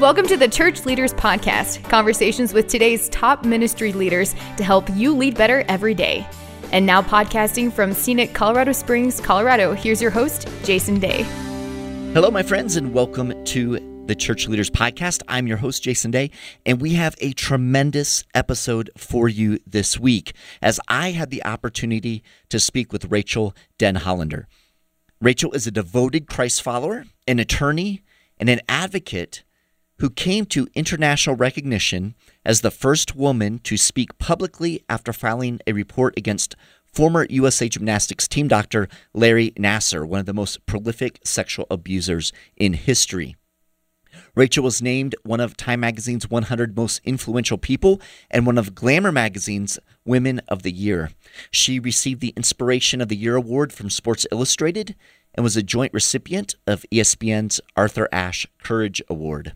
Welcome to the Church Leaders Podcast, conversations with today's top ministry leaders to help you lead better every day. And now, podcasting from scenic Colorado Springs, Colorado, here's your host, Jason Day. Hello, my friends, and welcome to the Church Leaders Podcast. I'm your host, Jason Day, and we have a tremendous episode for you this week as I had the opportunity to speak with Rachel Den Hollander. Rachael is a devoted Christ follower, an attorney, and an advocate who came to international recognition as the first woman to speak publicly after filing a report against former USA Gymnastics team doctor Larry Nassar, one of the most prolific sexual abusers in history. Rachael was named one of Time Magazine's 100 most influential people and one of Glamour Magazine's Women of the Year. She received the Inspiration of the Year award from Sports Illustrated and was a joint recipient of ESPN's Arthur Ashe Courage Award.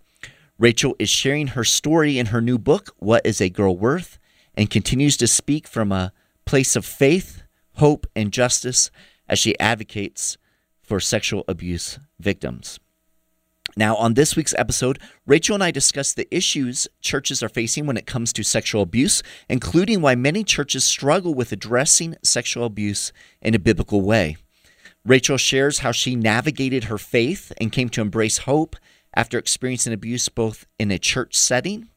Rachael is sharing her story in her new book, What is a Girl Worth, and continues to speak from a place of faith, hope, and justice as she advocates for sexual abuse victims. Now, on this week's episode, Rachael and I discuss the issues churches are facing when it comes to sexual abuse, including why many churches struggle with addressing sexual abuse in a biblical way. Rachael shares how she navigated her faith and came to embrace hope after experiencing abuse both in a church setting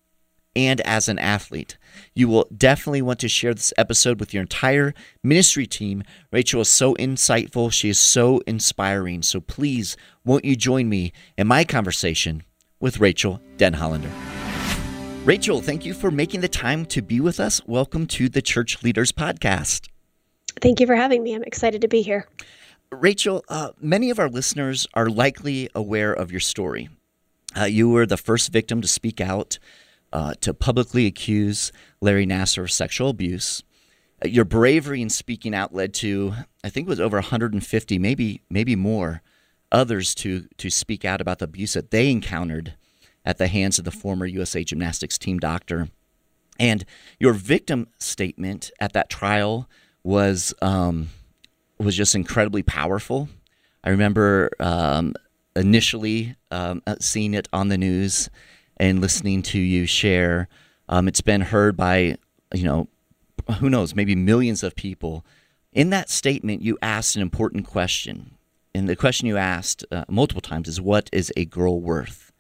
and as an athlete. You will definitely want to share this episode with your entire ministry team. Rachael is so insightful, she is so inspiring. So please, won't you join me in my conversation with Rachael Denhollander? Rachael, thank you for making the time to be with us. Welcome to the Church Leaders Podcast. Thank you for having me. I'm excited to be here. Rachael, uh, many of our listeners are likely aware of your story. Uh, you were the first victim to speak out, uh, to publicly accuse Larry Nassar of sexual abuse. Uh, your bravery in speaking out led to, I think it was over 150, maybe maybe more, others to to speak out about the abuse that they encountered at the hands of the former USA Gymnastics team doctor. And your victim statement at that trial was um, was just incredibly powerful. I remember um, initially um, uh, seeing it on the news and listening to you share. Um, it's been heard by, you know, who knows, maybe millions of people. In that statement, you asked an important question. And the question you asked uh, multiple times is, What is a girl worth?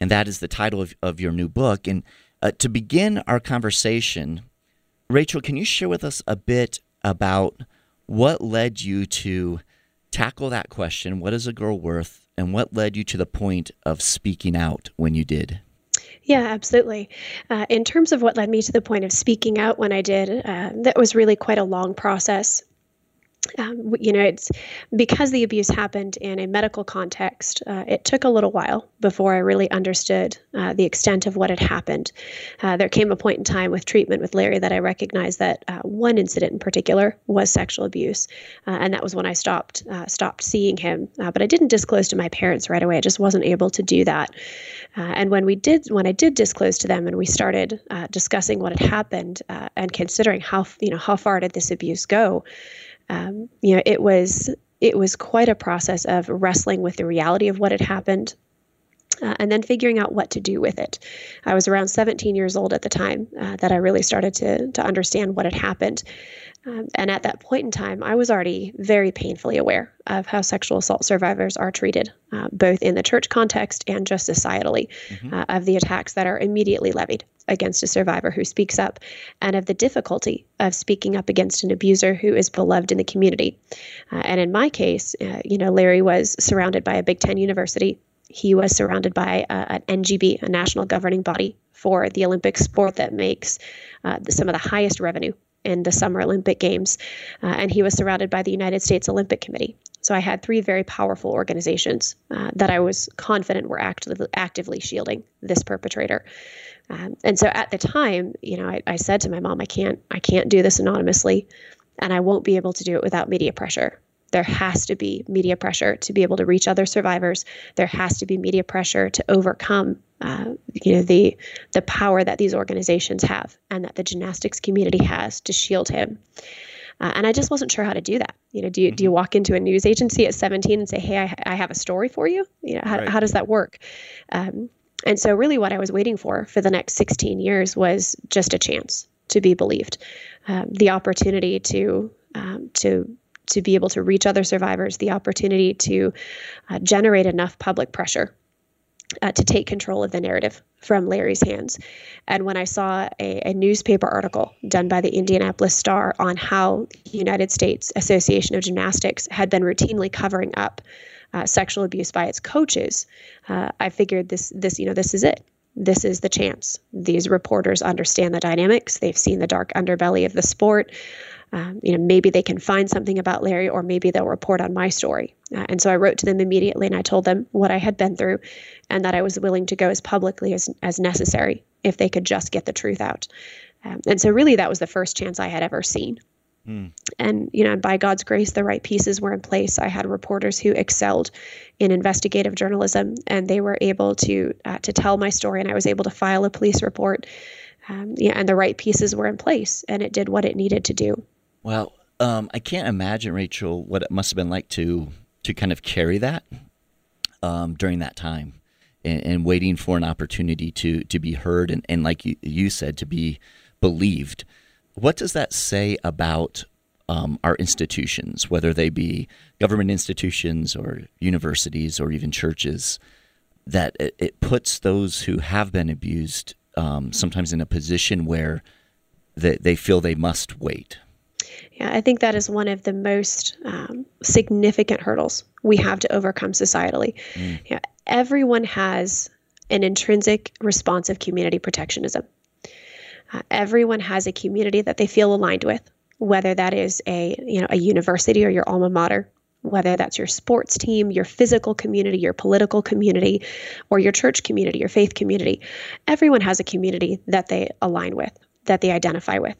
And that is the title of, of your new book. And uh, to begin our conversation, Rachael, can you share with us a bit about what led you to tackle that question? What is a girl worth? And what led you to the point of speaking out when you did? Yeah, absolutely. Uh, in terms of what led me to the point of speaking out when I did, uh, that was really quite a long process um, you know, it's because the abuse happened in a medical context. Uh, it took a little while before I really understood uh, the extent of what had happened. Uh, there came a point in time with treatment with Larry that I recognized that uh, one incident in particular was sexual abuse, uh, and that was when I stopped uh, stopped seeing him. but I didn't disclose to my parents right away. I just wasn't able to do that. and when we did, when I did disclose to them, and we started discussing what had happened and considering how you know how far did this abuse go um, you know, it was it was quite a process of wrestling with the reality of what had happened. Uh, and then figuring out what to do with it. I was around 17 years old at the time uh, that I really started to to understand what had happened. Um, and at that point in time, I was already very painfully aware of how sexual assault survivors are treated, uh, both in the church context and just societally, mm-hmm. uh, of the attacks that are immediately levied against a survivor who speaks up, and of the difficulty of speaking up against an abuser who is beloved in the community. Uh, and in my case, uh, you know, Larry was surrounded by a Big Ten university. He was surrounded by uh, an NGB, a national governing body for the Olympic sport that makes uh, some of the highest revenue in the Summer Olympic Games, uh, and he was surrounded by the United States Olympic Committee. So I had three very powerful organizations uh, that I was confident were actively, actively shielding this perpetrator. Um, and so at the time, you know, I, I said to my mom, I can't, I can't do this anonymously, and I won't be able to do it without media pressure there has to be media pressure to be able to reach other survivors. There has to be media pressure to overcome, uh, you know, the the power that these organizations have and that the gymnastics community has to shield him. Uh, and I just wasn't sure how to do that. You know, do you, do you mm-hmm. walk into a news agency at 17 and say, "Hey, I, I have a story for you"? You know, how, right. how does that work? Um, And so, really, what I was waiting for for the next 16 years was just a chance to be believed, um, the opportunity to um, to to be able to reach other survivors, the opportunity to uh, generate enough public pressure uh, to take control of the narrative from Larry's hands. And when I saw a, a, newspaper article done by the Indianapolis Star on how the United States Association of Gymnastics had been routinely covering up uh, sexual abuse by its coaches, uh, I figured this this you know this is it. This is the chance. These reporters understand the dynamics. They've seen the dark underbelly of the sport. Um, you know, maybe they can find something about Larry, or maybe they'll report on my story. Uh, and so I wrote to them immediately, and I told them what I had been through, and that I was willing to go as publicly as as necessary if they could just get the truth out. Um, and so, really, that was the first chance I had ever seen. And you know, by God's grace, the right pieces were in place. I had reporters who excelled in investigative journalism, and they were able to uh, to tell my story. And I was able to file a police report. Um, yeah, and the right pieces were in place, and it did what it needed to do. Well, um, I can't imagine, Rachael, what it must have been like to to kind of carry that um, during that time and, and, waiting for an opportunity to to be heard and, and like you, you said, to be believed. What does that say about um, our institutions, whether they be government institutions or universities or even churches, that it, it puts those who have been abused um, sometimes in a position where they, they feel they must wait? Yeah, I think that is one of the most um, significant hurdles we have to overcome societally. Mm. Yeah, everyone has an intrinsic response of community protectionism. Uh, everyone has a community that they feel aligned with, whether that is a you know a university or your alma mater, whether that's your sports team, your physical community, your political community, or your church community, your faith community. Everyone has a community that they align with, that they identify with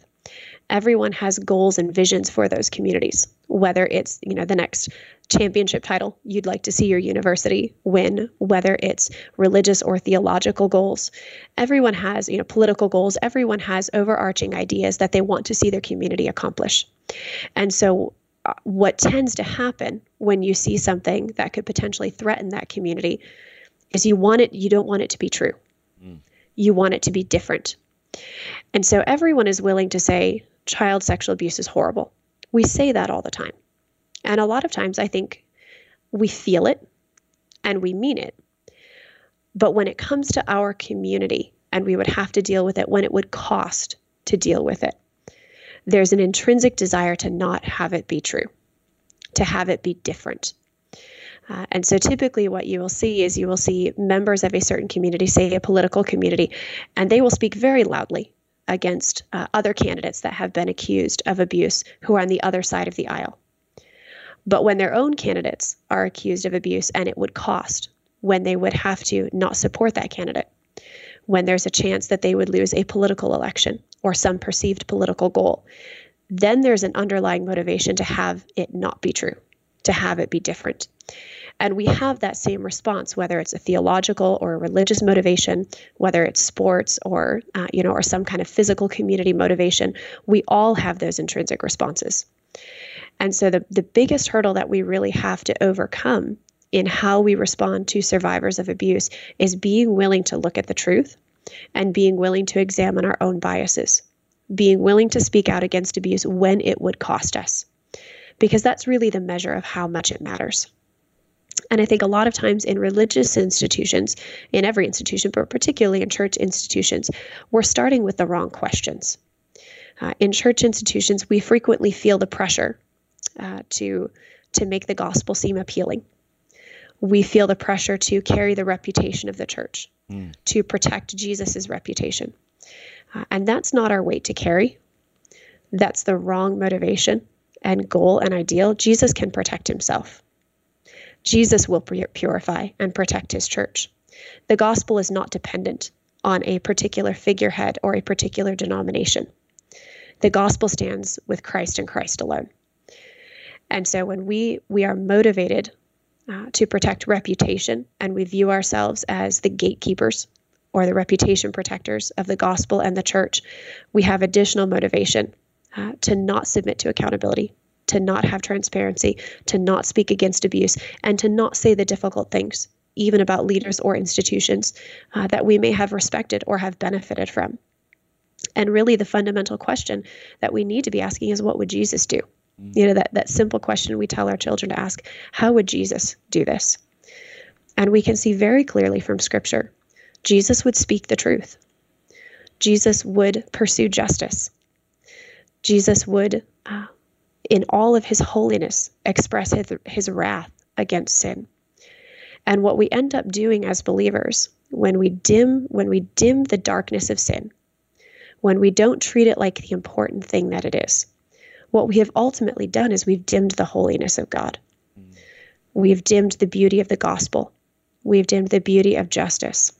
everyone has goals and visions for those communities whether it's you know the next championship title you'd like to see your university win whether it's religious or theological goals. Everyone has you know political goals. Everyone has overarching ideas that they want to see their community accomplish. And so uh, what tends to happen when you see something that could potentially threaten that community is you want it you don't want it to be true. Mm. you want it to be different. And so everyone is willing to say child sexual abuse is horrible. We say that all the time. And a lot of times I think we feel it and we mean it. But when it comes to our community and we would have to deal with it when it would cost to deal with it, there's an intrinsic desire to not have it be true, to have it be different. Uh, and so typically, what you will see is you will see members of a certain community, say a political community, and they will speak very loudly against uh, other candidates that have been accused of abuse who are on the other side of the aisle. But when their own candidates are accused of abuse and it would cost, when they would have to not support that candidate, when there's a chance that they would lose a political election or some perceived political goal, then there's an underlying motivation to have it not be true, to have it be different. And we have that same response, whether it's a theological or a religious motivation, whether it's sports or, uh, you know, or some kind of physical community motivation. We all have those intrinsic responses. And so the, the biggest hurdle that we really have to overcome in how we respond to survivors of abuse is being willing to look at the truth and being willing to examine our own biases, being willing to speak out against abuse when it would cost us, because that's really the measure of how much it matters. And I think a lot of times in religious institutions, in every institution, but particularly in church institutions, we're starting with the wrong questions. Uh, in church institutions, we frequently feel the pressure uh, to to make the gospel seem appealing. We feel the pressure to carry the reputation of the church, mm. to protect Jesus's reputation, uh, and that's not our weight to carry. That's the wrong motivation and goal and ideal. Jesus can protect himself. Jesus will purify and protect his church. The gospel is not dependent on a particular figurehead or a particular denomination. The gospel stands with Christ and Christ alone. And so when we we are motivated uh, to protect reputation and we view ourselves as the gatekeepers or the reputation protectors of the gospel and the church, we have additional motivation uh, to not submit to accountability, to not have transparency, to not speak against abuse, and to not say the difficult things even about leaders or institutions uh, that we may have respected or have benefited from. And really, the fundamental question that we need to be asking is what would Jesus do? Mm. You know, that, that simple question we tell our children to ask how would Jesus do this? And we can see very clearly from Scripture Jesus would speak the truth, Jesus would pursue justice, Jesus would, uh, in all of his holiness, express his, his wrath against sin. And what we end up doing as believers when we dim when we dim the darkness of sin, when we don't treat it like the important thing that it is, what we have ultimately done is we've dimmed the holiness of God. Mm. We've dimmed the beauty of the gospel. We've dimmed the beauty of justice.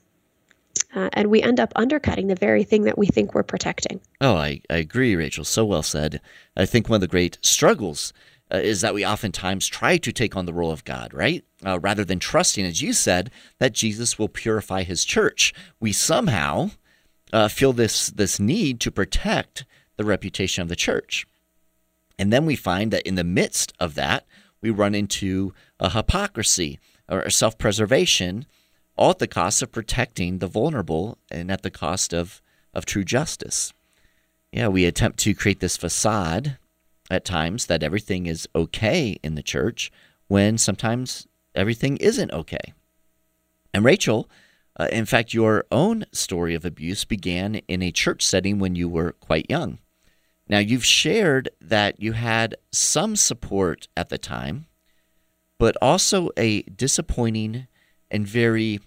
Uh, and we end up undercutting the very thing that we think we're protecting. Oh, I, I agree, Rachael. So well said. I think one of the great struggles uh, is that we oftentimes try to take on the role of God, right? Uh, rather than trusting, as you said, that Jesus will purify his church. We somehow uh, feel this, this need to protect the reputation of the church. And then we find that in the midst of that, we run into a hypocrisy or self preservation, all at the cost of protecting the vulnerable and at the cost of, of true justice. Yeah, we attempt to create this facade at times that everything is okay in the church when sometimes everything isn't okay. And Rachael, uh, in fact, your own story of abuse began in a church setting when you were quite young. Now, you've shared that you had some support at the time, but also a disappointing and very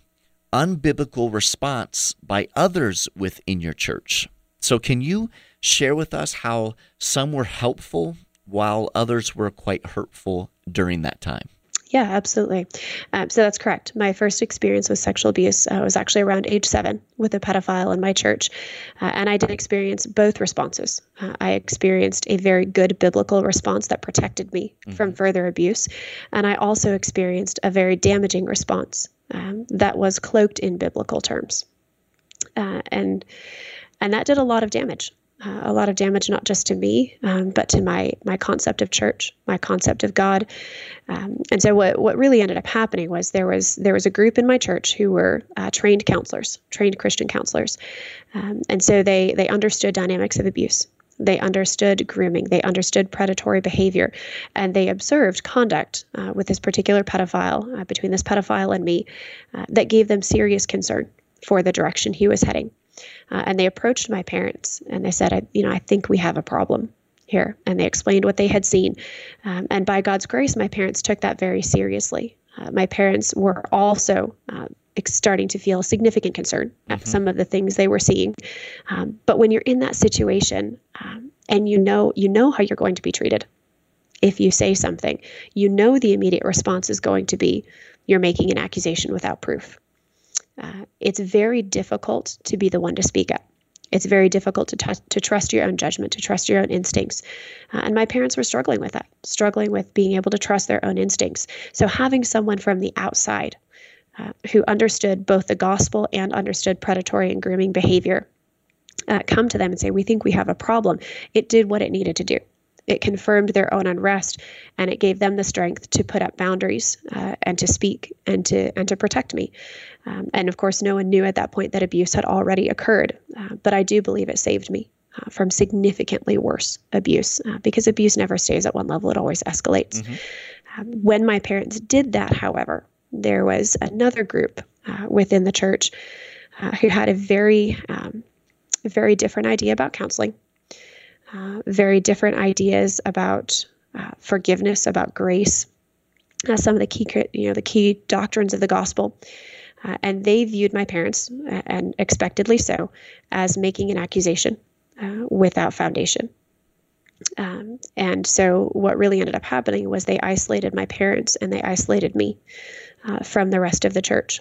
unbiblical response by others within your church. So, can you share with us how some were helpful while others were quite hurtful during that time? Yeah, absolutely. Um, so that's correct. My first experience with sexual abuse uh, was actually around age seven with a pedophile in my church. Uh, and I did experience both responses. Uh, I experienced a very good biblical response that protected me mm-hmm. from further abuse. And I also experienced a very damaging response um, that was cloaked in biblical terms. Uh, and and that did a lot of damage uh, a lot of damage not just to me um, but to my my concept of church my concept of god. Um, and so what what really ended up happening was there was there was a group in my church who were uh, trained counselors trained christian counselors. Um, and so they they understood dynamics of abuse they understood grooming they understood predatory behavior and they observed conduct uh, with this particular pedophile uh, between this pedophile and me uh, that gave them serious concern for the direction he was heading uh, and they approached my parents and they said, I, you know, I think we have a problem here. And they explained what they had seen. Um, and by God's grace, my parents took that very seriously. Uh, my parents were also uh, starting to feel significant concern at mm-hmm. some of the things they were seeing. Um, but when you're in that situation um, and you know you know how you're going to be treated if you say something, you know the immediate response is going to be you're making an accusation without proof uh, it's very difficult to be the one to speak up. It's very difficult to, t- to trust your own judgment, to trust your own instincts. Uh, and my parents were struggling with that, struggling with being able to trust their own instincts. So having someone from the outside uh, who understood both the gospel and understood predatory and grooming behavior uh, come to them and say, We think we have a problem, it did what it needed to do. It confirmed their own unrest and it gave them the strength to put up boundaries uh, and to speak and to and to protect me. Um, and of course no one knew at that point that abuse had already occurred uh, but i do believe it saved me uh, from significantly worse abuse uh, because abuse never stays at one level it always escalates. Mm-hmm. Um, when my parents did that however there was another group uh, within the church uh, who had a very um, very different idea about counseling uh, very different ideas about uh, forgiveness, about grace, uh, some of the key, you know, the key doctrines of the gospel. Uh, and they viewed my parents, and expectedly so, as making an accusation without foundation. Um, and so, what really ended up happening was they isolated my parents and they isolated me from the rest of the church.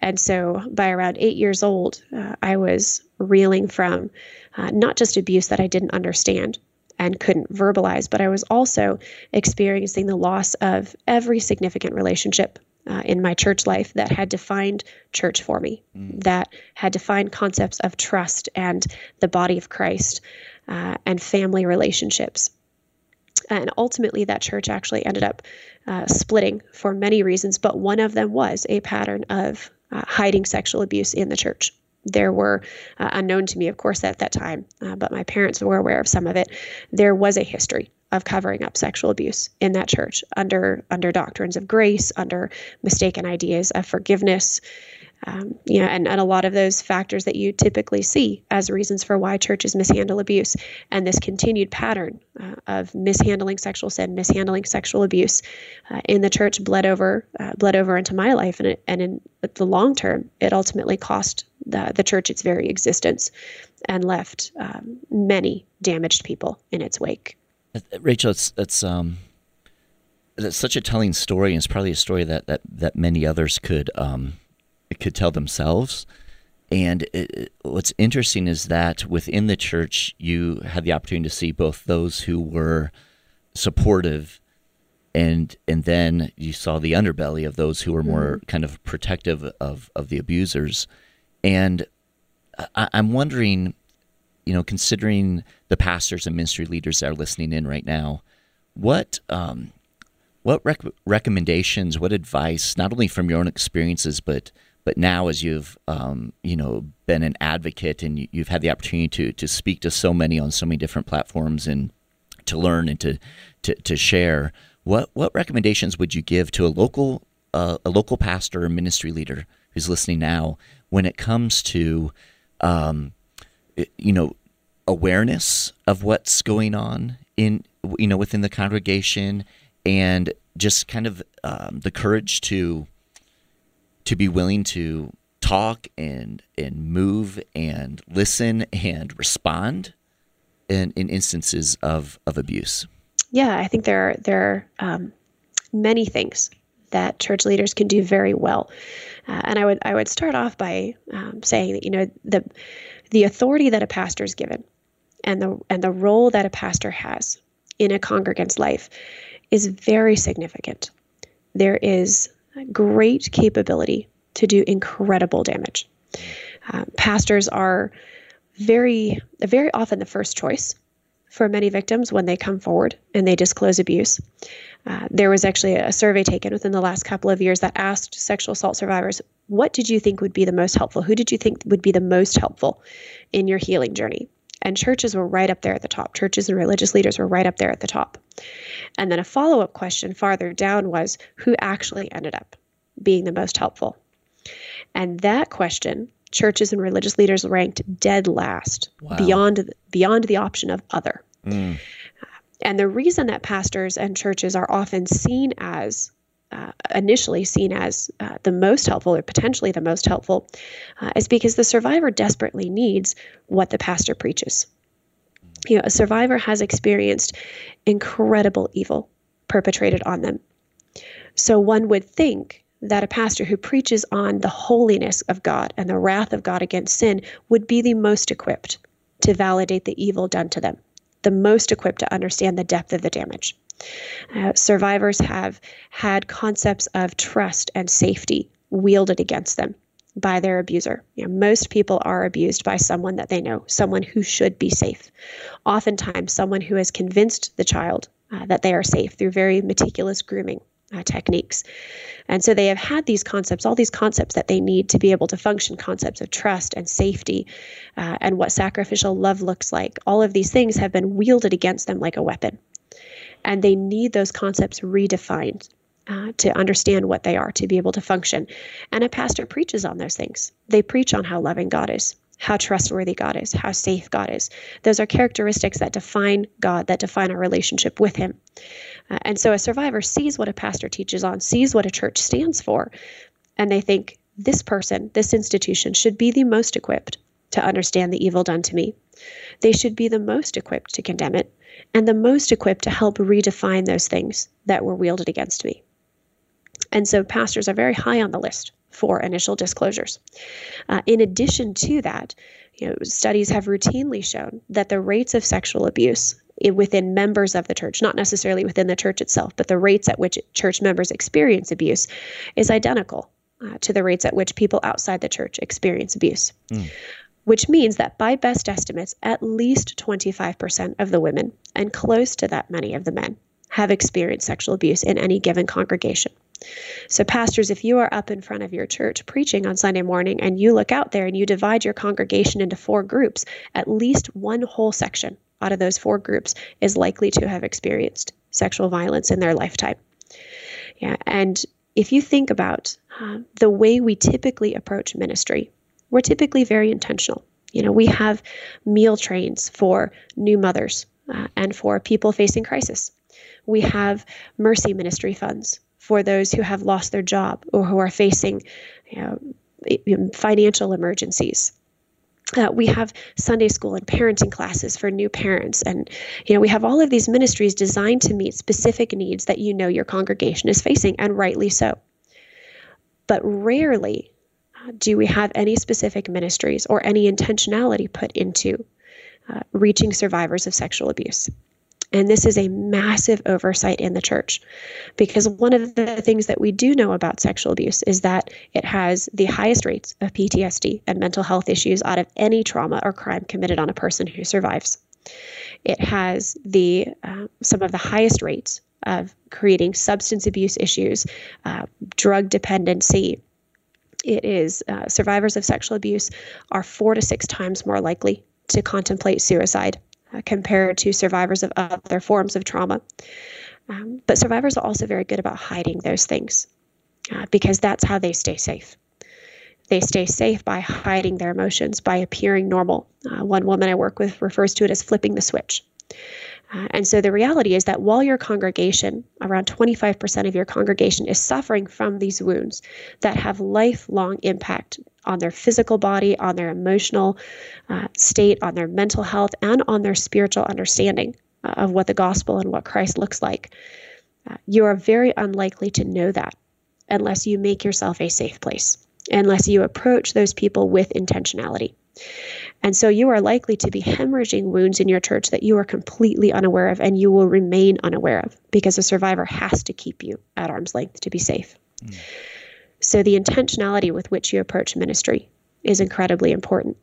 And so, by around eight years old, I was reeling from uh, not just abuse that I didn't understand and couldn't verbalize, but I was also experiencing the loss of every significant relationship uh, in my church life that had defined church for me, mm. that had defined concepts of trust and the body of Christ uh, and family relationships. And ultimately, that church actually ended up uh, splitting for many reasons, but one of them was a pattern of uh, hiding sexual abuse in the church. There were, uh, unknown to me, of course, at that time, uh, but my parents were aware of some of it. There was a history of covering up sexual abuse in that church under under doctrines of grace, under mistaken ideas of forgiveness, um, you know, and, and a lot of those factors that you typically see as reasons for why churches mishandle abuse, and this continued pattern uh, of mishandling sexual sin, mishandling sexual abuse uh, in the church bled over, uh, bled over into my life, and it, and in the long term, it ultimately cost the, the church its very existence, and left um, many damaged people in its wake. Rachael, it's it's um, it's such a telling story, and it's probably a story that that that many others could um could tell themselves. And it, what's interesting is that within the church, you had the opportunity to see both those who were supportive, and and then you saw the underbelly of those who were more mm-hmm. kind of protective of of the abusers. And I, I'm wondering, you know, considering the pastors and ministry leaders that are listening in right now, what um, what rec- recommendations, what advice, not only from your own experiences, but but now, as you've um, you know been an advocate and you, have had the opportunity to to speak to so many on so many different platforms and to learn and to to, to share, what what recommendations would you give to a local uh, a local pastor or ministry leader who's listening now when it comes to um, you know awareness of what's going on in you know within the congregation and just kind of um, the courage to to be willing to talk and and move and listen and respond in, in instances of, of abuse? Yeah, I think there are, there are um, many things that church leaders can do very well, uh, and I would I would start off by um, saying that you know the the authority that a pastor is given, and the and the role that a pastor has in a congregant's life is very significant. There is great capability to do incredible damage. Uh, pastors are very, very often the first choice for many victims when they come forward and they disclose abuse. Uh, there was actually a survey taken within the last couple of years that asked sexual assault survivors, What did you think would be the most helpful? Who did you think would be the most helpful in your healing journey? And churches were right up there at the top. Churches and religious leaders were right up there at the top. And then a follow up question farther down was, Who actually ended up being the most helpful? And that question, churches and religious leaders ranked dead last, wow. beyond beyond the option of other. Mm. And the reason that pastors and churches are often seen as uh, initially seen as uh, the most helpful or potentially the most helpful uh, is because the survivor desperately needs what the pastor preaches. You know, a survivor has experienced incredible evil perpetrated on them. So one would think that a pastor who preaches on the holiness of God and the wrath of God against sin would be the most equipped to validate the evil done to them, the most equipped to understand the depth of the damage. Uh, survivors have had concepts of trust and safety wielded against them by their abuser. You know, most people are abused by someone that they know, someone who should be safe. Oftentimes, someone who has convinced the child uh, that they are safe through very meticulous grooming uh, techniques. And so they have had these concepts, all these concepts that they need to be able to function concepts of trust and safety uh, and what sacrificial love looks like. All of these things have been wielded against them like a weapon. And they need those concepts redefined. Uh, to understand what they are, to be able to function. And a pastor preaches on those things. They preach on how loving God is, how trustworthy God is, how safe God is. Those are characteristics that define God, that define our relationship with Him. Uh, and so a survivor sees what a pastor teaches on, sees what a church stands for, and they think this person, this institution should be the most equipped to understand the evil done to me. They should be the most equipped to condemn it and the most equipped to help redefine those things that were wielded against me. And so pastors are very high on the list for initial disclosures. Uh, in addition to that, you know, studies have routinely shown that the rates of sexual abuse within members of the church, not necessarily within the church itself, but the rates at which church members experience abuse is identical uh, to the rates at which people outside the church experience abuse. Mm. Which means that by best estimates, at least 25% of the women and close to that many of the men have experienced sexual abuse in any given congregation. So, pastors, if you are up in front of your church preaching on Sunday morning and you look out there and you divide your congregation into four groups, at least one whole section out of those four groups is likely to have experienced sexual violence in their lifetime. Yeah, and if you think about uh, the way we typically approach ministry, we're typically very intentional. You know, we have meal trains for new mothers uh, and for people facing crisis. We have mercy ministry funds for those who have lost their job or who are facing you know, financial emergencies. Uh, we have Sunday school and parenting classes for new parents. And, you know, we have all of these ministries designed to meet specific needs that you know your congregation is facing, and rightly so. But rarely do we have any specific ministries or any intentionality put into uh, reaching survivors of sexual abuse. And this is a massive oversight in the church because one of the things that we do know about sexual abuse is that it has the highest rates of PTSD and mental health issues out of any trauma or crime committed on a person who survives. It has the uh, some of the highest rates of creating substance abuse issues, uh, drug dependency. It is uh, survivors of sexual abuse are four to six times more likely to contemplate suicide uh, compared to survivors of other forms of trauma. Um, but survivors are also very good about hiding those things uh, because that's how they stay safe. They stay safe by hiding their emotions, by appearing normal. Uh, one woman I work with refers to it as flipping the switch. And so the reality is that while your congregation, around 25% of your congregation, is suffering from these wounds that have lifelong impact on their physical body, on their emotional uh, state, on their mental health, and on their spiritual understanding uh, of what the gospel and what Christ looks like, uh, you are very unlikely to know that unless you make yourself a safe place, unless you approach those people with intentionality. And so you are likely to be hemorrhaging wounds in your church that you are completely unaware of and you will remain unaware of because a survivor has to keep you at arm's length to be safe. Mm. So the intentionality with which you approach ministry is incredibly important.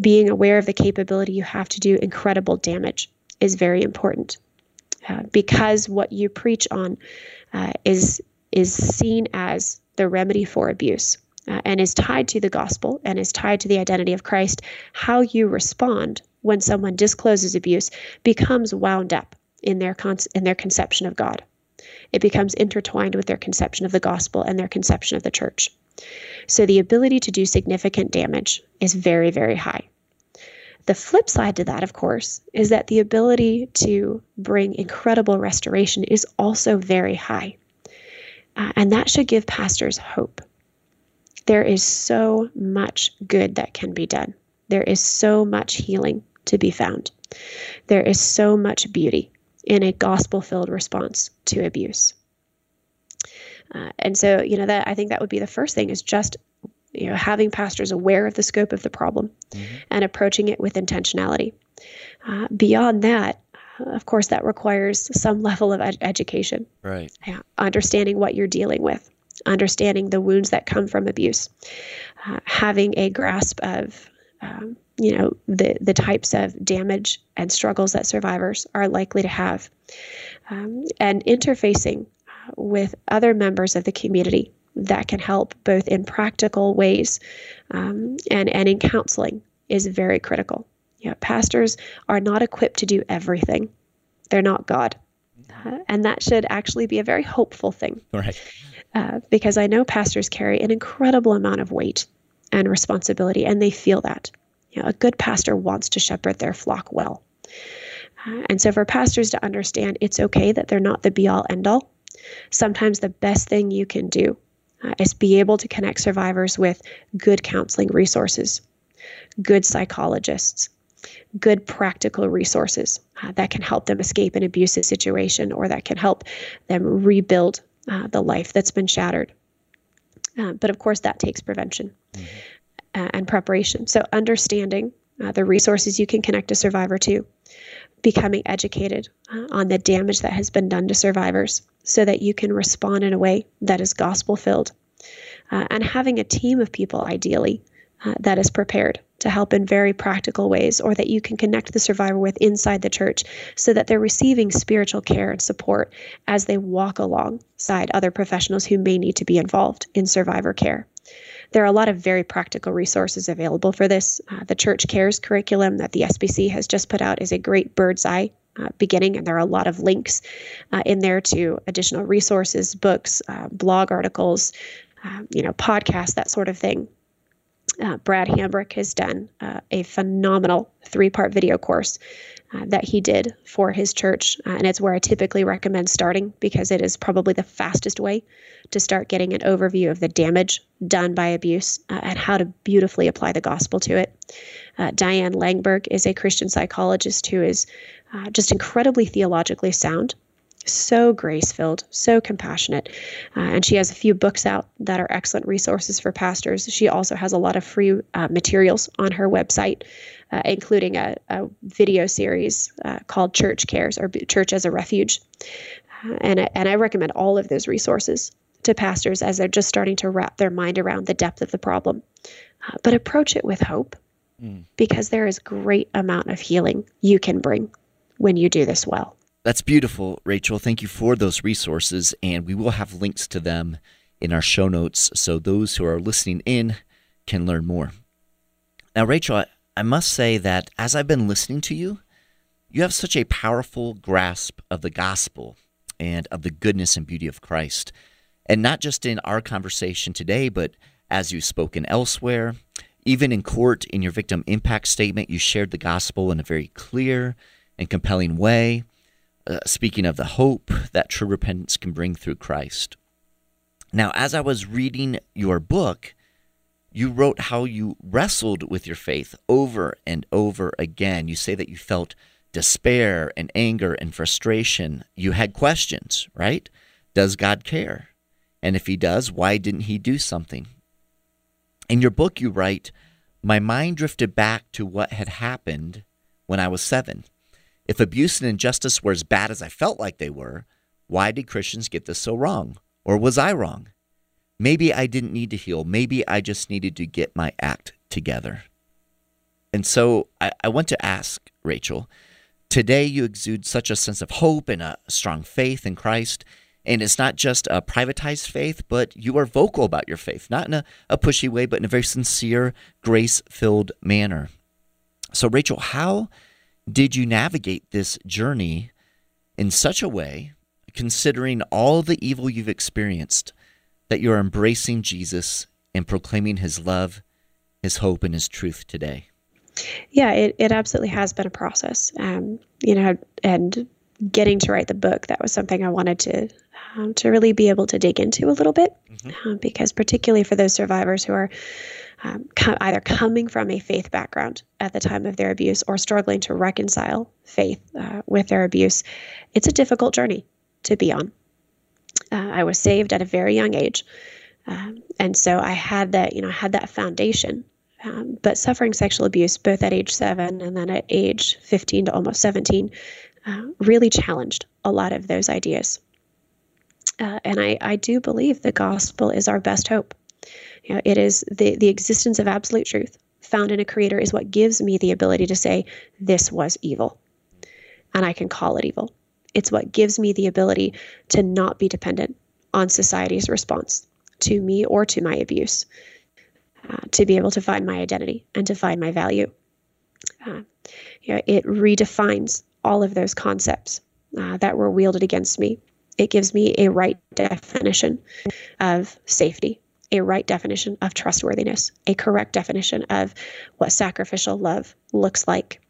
Being aware of the capability you have to do incredible damage is very important uh, because what you preach on uh, is is seen as the remedy for abuse uh, and is tied to the gospel and is tied to the identity of Christ, how you respond when someone discloses abuse becomes wound up in their con- in their conception of God. It becomes intertwined with their conception of the gospel and their conception of the church. So the ability to do significant damage is very, very high. The flip side to that, of course, is that the ability to bring incredible restoration is also very high. Uh, and that should give pastors hope there is so much good that can be done. There is so much healing to be found. There is so much beauty in a gospel filled response to abuse. Uh, and so, you know, that I think that would be the first thing is just, you know, having pastors aware of the scope of the problem mm-hmm. and approaching it with intentionality. Uh, beyond that, uh, of course, that requires some level of ed- education. Right. Yeah, understanding what you're dealing with understanding the wounds that come from abuse, uh, having a grasp of um, you know the the types of damage and struggles that survivors are likely to have, um, and interfacing uh, with other members of the community that can help both in practical ways um, and and in counseling is very critical. Yeah, pastors are not equipped to do everything; they're not God. Uh, and that should actually be a very hopeful thing. Right uh, because I know pastors carry an incredible amount of weight and responsibility, and they feel that. You know, a good pastor wants to shepherd their flock well. Uh, and so, for pastors to understand it's okay that they're not the be all end all, sometimes the best thing you can do uh, is be able to connect survivors with good counseling resources, good psychologists, good practical resources uh, that can help them escape an abusive situation or that can help them rebuild uh, the life that's been shattered. Uh, but of course, that takes prevention mm-hmm. uh, and preparation. So, understanding uh, the resources you can connect a survivor to, becoming educated uh, on the damage that has been done to survivors so that you can respond in a way that is gospel filled, uh, and having a team of people, ideally, that is prepared to help in very practical ways or that you can connect the survivor with inside the church so that they're receiving spiritual care and support as they walk alongside other professionals who may need to be involved in survivor care. There are a lot of very practical resources available for this. Uh, the Church Cares curriculum that the SBC has just put out is a great bird's eye uh, beginning, and there are a lot of links uh, in there to additional resources, books, uh, blog articles, uh, you know, podcasts, that sort of thing. Uh, Brad Hambrick has done a phenomenal three-part video course uh, that he did for his church. Uh, and it's where I typically recommend starting because it is probably the fastest way to start getting an overview of the damage done by abuse uh, and how to beautifully apply the gospel to it. Uh, Diane Langberg is a Christian psychologist who is uh, just incredibly theologically sound so grace filled, so compassionate. Uh, and she has a few books out that are excellent resources for pastors. She also has a lot of free uh, materials on her website, uh, including a, a, video series uh, called Church Cares or Church as a Refuge. Uh, and, and I recommend all of those resources to pastors as they're just starting to wrap their mind around the depth of the problem. Uh, but approach it with hope mm. because there is great amount of healing you can bring when you do this well. That's beautiful, Rachael. Thank you for those resources, and we will have links to them in our show notes so those who are listening in can learn more. Now, Rachael, I must say that as I've been listening to you, you have such a powerful grasp of the gospel and of the goodness and beauty of Christ. And not just in our conversation today, but as you've spoken elsewhere, even in court, in your victim impact statement, you shared the gospel in a very clear and compelling way uh, speaking of the hope that true repentance can bring through Christ. Now, as I was reading your book, you wrote how you wrestled with your faith over and over again. You say that you felt despair and anger and frustration. You had questions, right? Does God care? And if He does, why didn't He do something? In your book, you write, My mind drifted back to what had happened when I was seven. If abuse and injustice were as bad as I felt like they were, why did Christians get this so wrong? Or was I wrong? Maybe I didn't need to heal. Maybe I just needed to get my act together. And so I, I want to ask, Rachael, today you exude such a sense of hope and a strong faith in Christ. And it's not just a privatized faith, but you are vocal about your faith, not in a, a pushy way, but in a very sincere, grace filled manner. So, Rachael, how did you navigate this journey in such a way, considering all the evil you've experienced, that you're embracing Jesus and proclaiming his love, his hope, and his truth today? Yeah, it, it absolutely has been a process. Um, you know, and getting to write the book, that was something I wanted to um, to really be able to dig into a little bit, mm-hmm. um, because particularly for those survivors who are um, co- either coming from a faith background at the time of their abuse or struggling to reconcile faith uh, with their abuse, it's a difficult journey to be on. Uh, I was saved at a very young age, um, and so I had that, you know, had that foundation. Um, but suffering sexual abuse, both at age seven and then at age 15 to almost 17, uh, really challenged a lot of those ideas. Uh, and I, I do believe the gospel is our best hope. You know, it is the, the existence of absolute truth found in a creator is what gives me the ability to say, this was evil. And I can call it evil. It's what gives me the ability to not be dependent on society's response to me or to my abuse, uh, to be able to find my identity and to find my value. Uh, you know, it redefines all of those concepts uh, that were wielded against me. It gives me a right definition of safety, a right definition of trustworthiness, a correct definition of what sacrificial love looks like.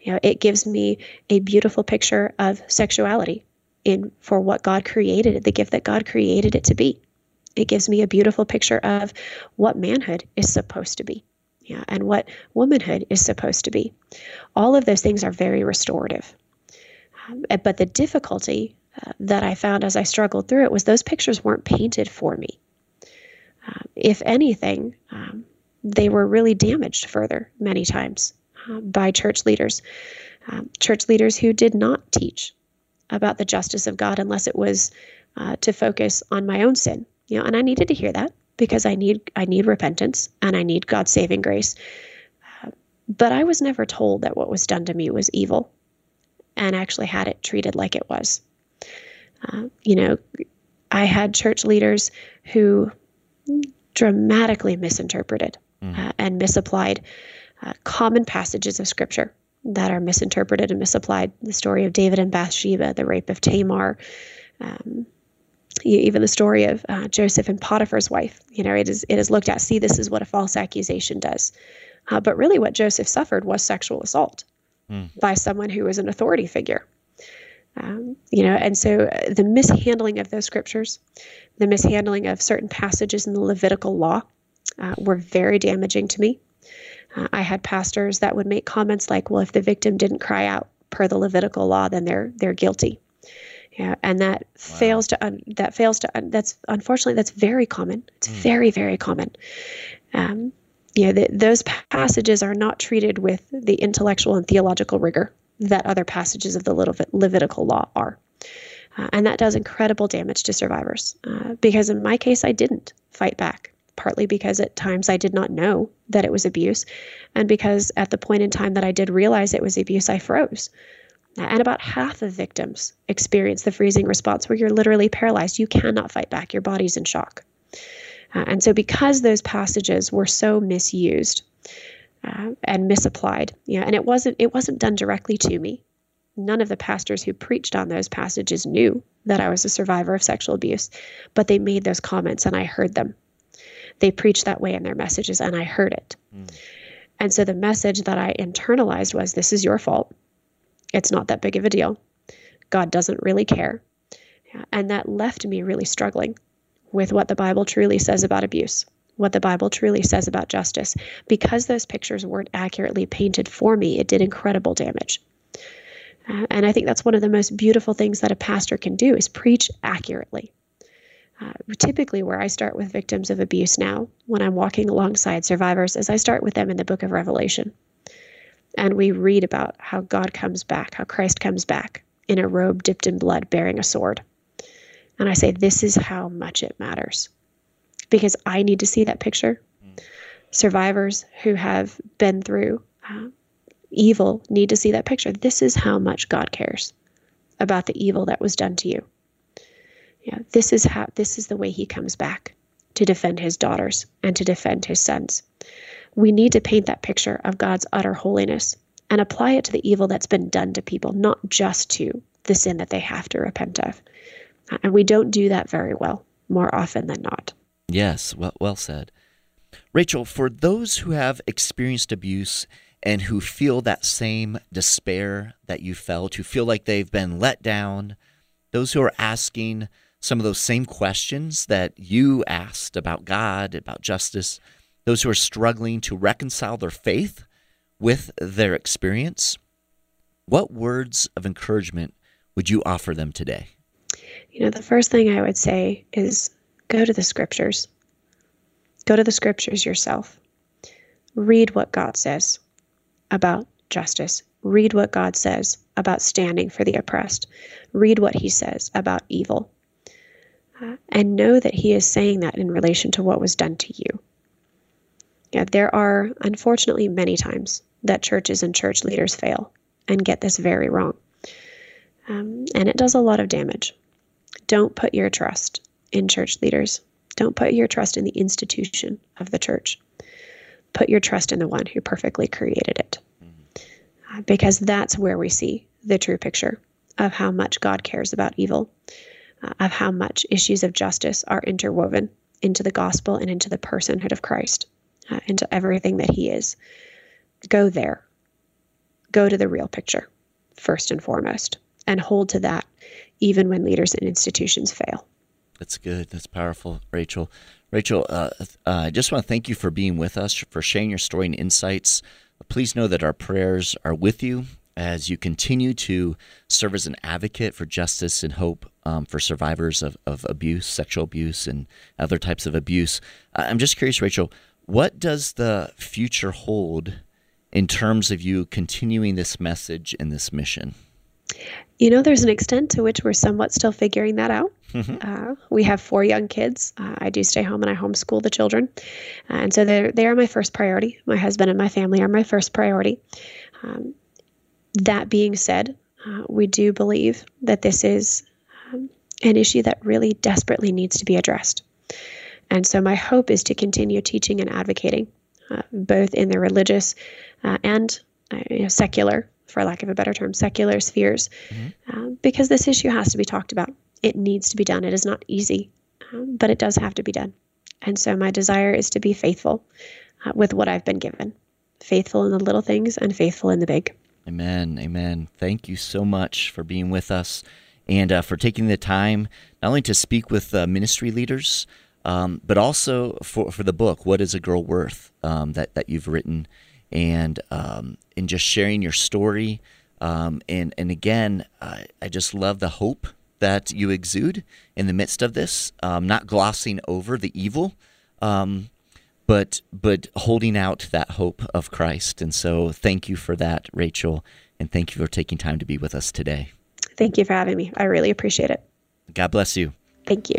You know, it gives me a beautiful picture of sexuality in for what God created it, the gift that God created it to be. It gives me a beautiful picture of what manhood is supposed to be. Yeah, and what womanhood is supposed to be. All of those things are very restorative. Um, but the difficulty that I found as I struggled through it was those pictures weren't painted for me. Uh, if anything, um, they were really damaged further many times uh, by church leaders, um, church leaders who did not teach about the justice of God unless it was uh, to focus on my own sin. You know, and I needed to hear that because I need I need repentance and I need God's saving grace. Uh, But I was never told that what was done to me was evil and actually had it treated like it was. Uh, you know, I had church leaders who dramatically misinterpreted mm. uh, and misapplied uh, common passages of scripture that are misinterpreted and misapplied. The story of David and Bathsheba, the rape of Tamar, um, even the story of uh, Joseph and Potiphar's wife. You know, it is it is looked at. See, this is what a false accusation does. Uh, but really, what Joseph suffered was sexual assault mm. by someone who was an authority figure. Um, you know, and so uh, the mishandling of those scriptures, the mishandling of certain passages in the Levitical law, uh, were very damaging to me. Uh, I had pastors that would make comments like, "Well, if the victim didn't cry out per the Levitical law, then they're they're guilty." Yeah, and that wow. fails to un, that fails to un, that's unfortunately that's very common. It's mm. very very common. Um, you know, the, those passages are not treated with the intellectual and theological rigor that other passages of the little Levitical law are. Uh, and that does incredible damage to survivors. Uh, because in my case, I didn't fight back, partly because at times I did not know that it was abuse, and because at the point in time that I did realize it was abuse, I froze. And about half of victims experience the freezing response where you're literally paralyzed. You cannot fight back, your body's in shock. Uh, and so, because those passages were so misused uh, and misapplied, yeah, and it wasn't it wasn't done directly to me. None of the pastors who preached on those passages knew that I was a survivor of sexual abuse, but they made those comments and I heard them. They preached that way in their messages and I heard it. Mm. And so the message that I internalized was this is your fault. It's not that big of a deal. God doesn't really care. And that left me really struggling with what the Bible truly says about abuse, what the Bible truly says about justice. Because those pictures weren't accurately painted for me, it did incredible damage. Uh, and I think that's one of the most beautiful things that a pastor can do is preach accurately. Uh, typically, where I start with victims of abuse now, when I'm walking alongside survivors, is I start with them in the book of Revelation. And we read about how God comes back, how Christ comes back in a robe dipped in blood, bearing a sword. And I say, this is how much it matters because I need to see that picture. Survivors who have been through uh, evil need to see that picture. This is how much God cares about the evil that was done to you. Yeah, this is how this is the way he comes back to defend his daughters and to defend his sons. We need to paint that picture of God's utter holiness and apply it to the evil that's been done to people, not just to the sin that they have to repent of. And we don't do that very well, more often than not. Yes, well, well said. Rachael, for those who have experienced abuse and who feel that same despair that you felt, who feel like they've been let down, those who are asking some of those same questions that you asked about God, about justice, those who are struggling to reconcile their faith with their experience, what words of encouragement would you offer them today? You know, the first thing I would say is go to the scriptures. Go to the scriptures yourself. Read what God says about justice. Read what God says about standing for the oppressed. Read what he says about evil. And know that he is saying that in relation to what was done to you. Yeah, there are unfortunately many times that churches and church leaders fail and get this very wrong. Um, and it does a lot of damage. Don't put your trust in church leaders. Don't put your trust in the institution of the church. Put your trust in the one who perfectly created it. Uh, because that's where we see the true picture of how much God cares about evil, uh, of how much issues of justice are interwoven into the gospel and into the personhood of Christ, uh, into everything that he is. Go there. Go to the real picture, first and foremost, and hold to that even when leaders and institutions fail. That's good. That's powerful, Rachael. Rachael, uh, uh, I just want to thank you for being with us, for sharing your story and insights. Please know that our prayers are with you as you continue to serve as an advocate for justice and hope um, for survivors of, of abuse, sexual abuse, and other types of abuse. I'm just curious, Rachael, what does the future hold in terms of you continuing this message and this mission? You know, there's an extent to which we're somewhat still figuring that out. Mm-hmm. Uh, we have four young kids. Uh, I do stay home and I homeschool the children. Uh, and so they're, they are my first priority. My husband and my family are my first priority. Um, that being said, uh, we do believe that this is um, an issue that really desperately needs to be addressed. And so my hope is to continue teaching and advocating, uh, both in the religious uh, and you know, secular for lack of a better term, secular spheres, mm-hmm. um, because this issue has to be talked about. It needs to be done. It is not easy, um, but it does have to be done. And so my desire is to be faithful uh, with what I've been given, faithful in the little things and faithful in the big. Amen. Amen. Thank you so much for being with us and uh, for taking the time not only to speak with uh, ministry leaders, um, but also for, for the book, What is a Girl Worth, um, that, that you've written and um, and just sharing your story. Um, and and again, uh, I just love the hope that you exude in the midst of this, um, not glossing over the evil, um, but but holding out that hope of Christ. And so, thank you for that, Rachael, and thank you for taking time to be with us today. Thank you for having me. I really appreciate it. God bless you. Thank you.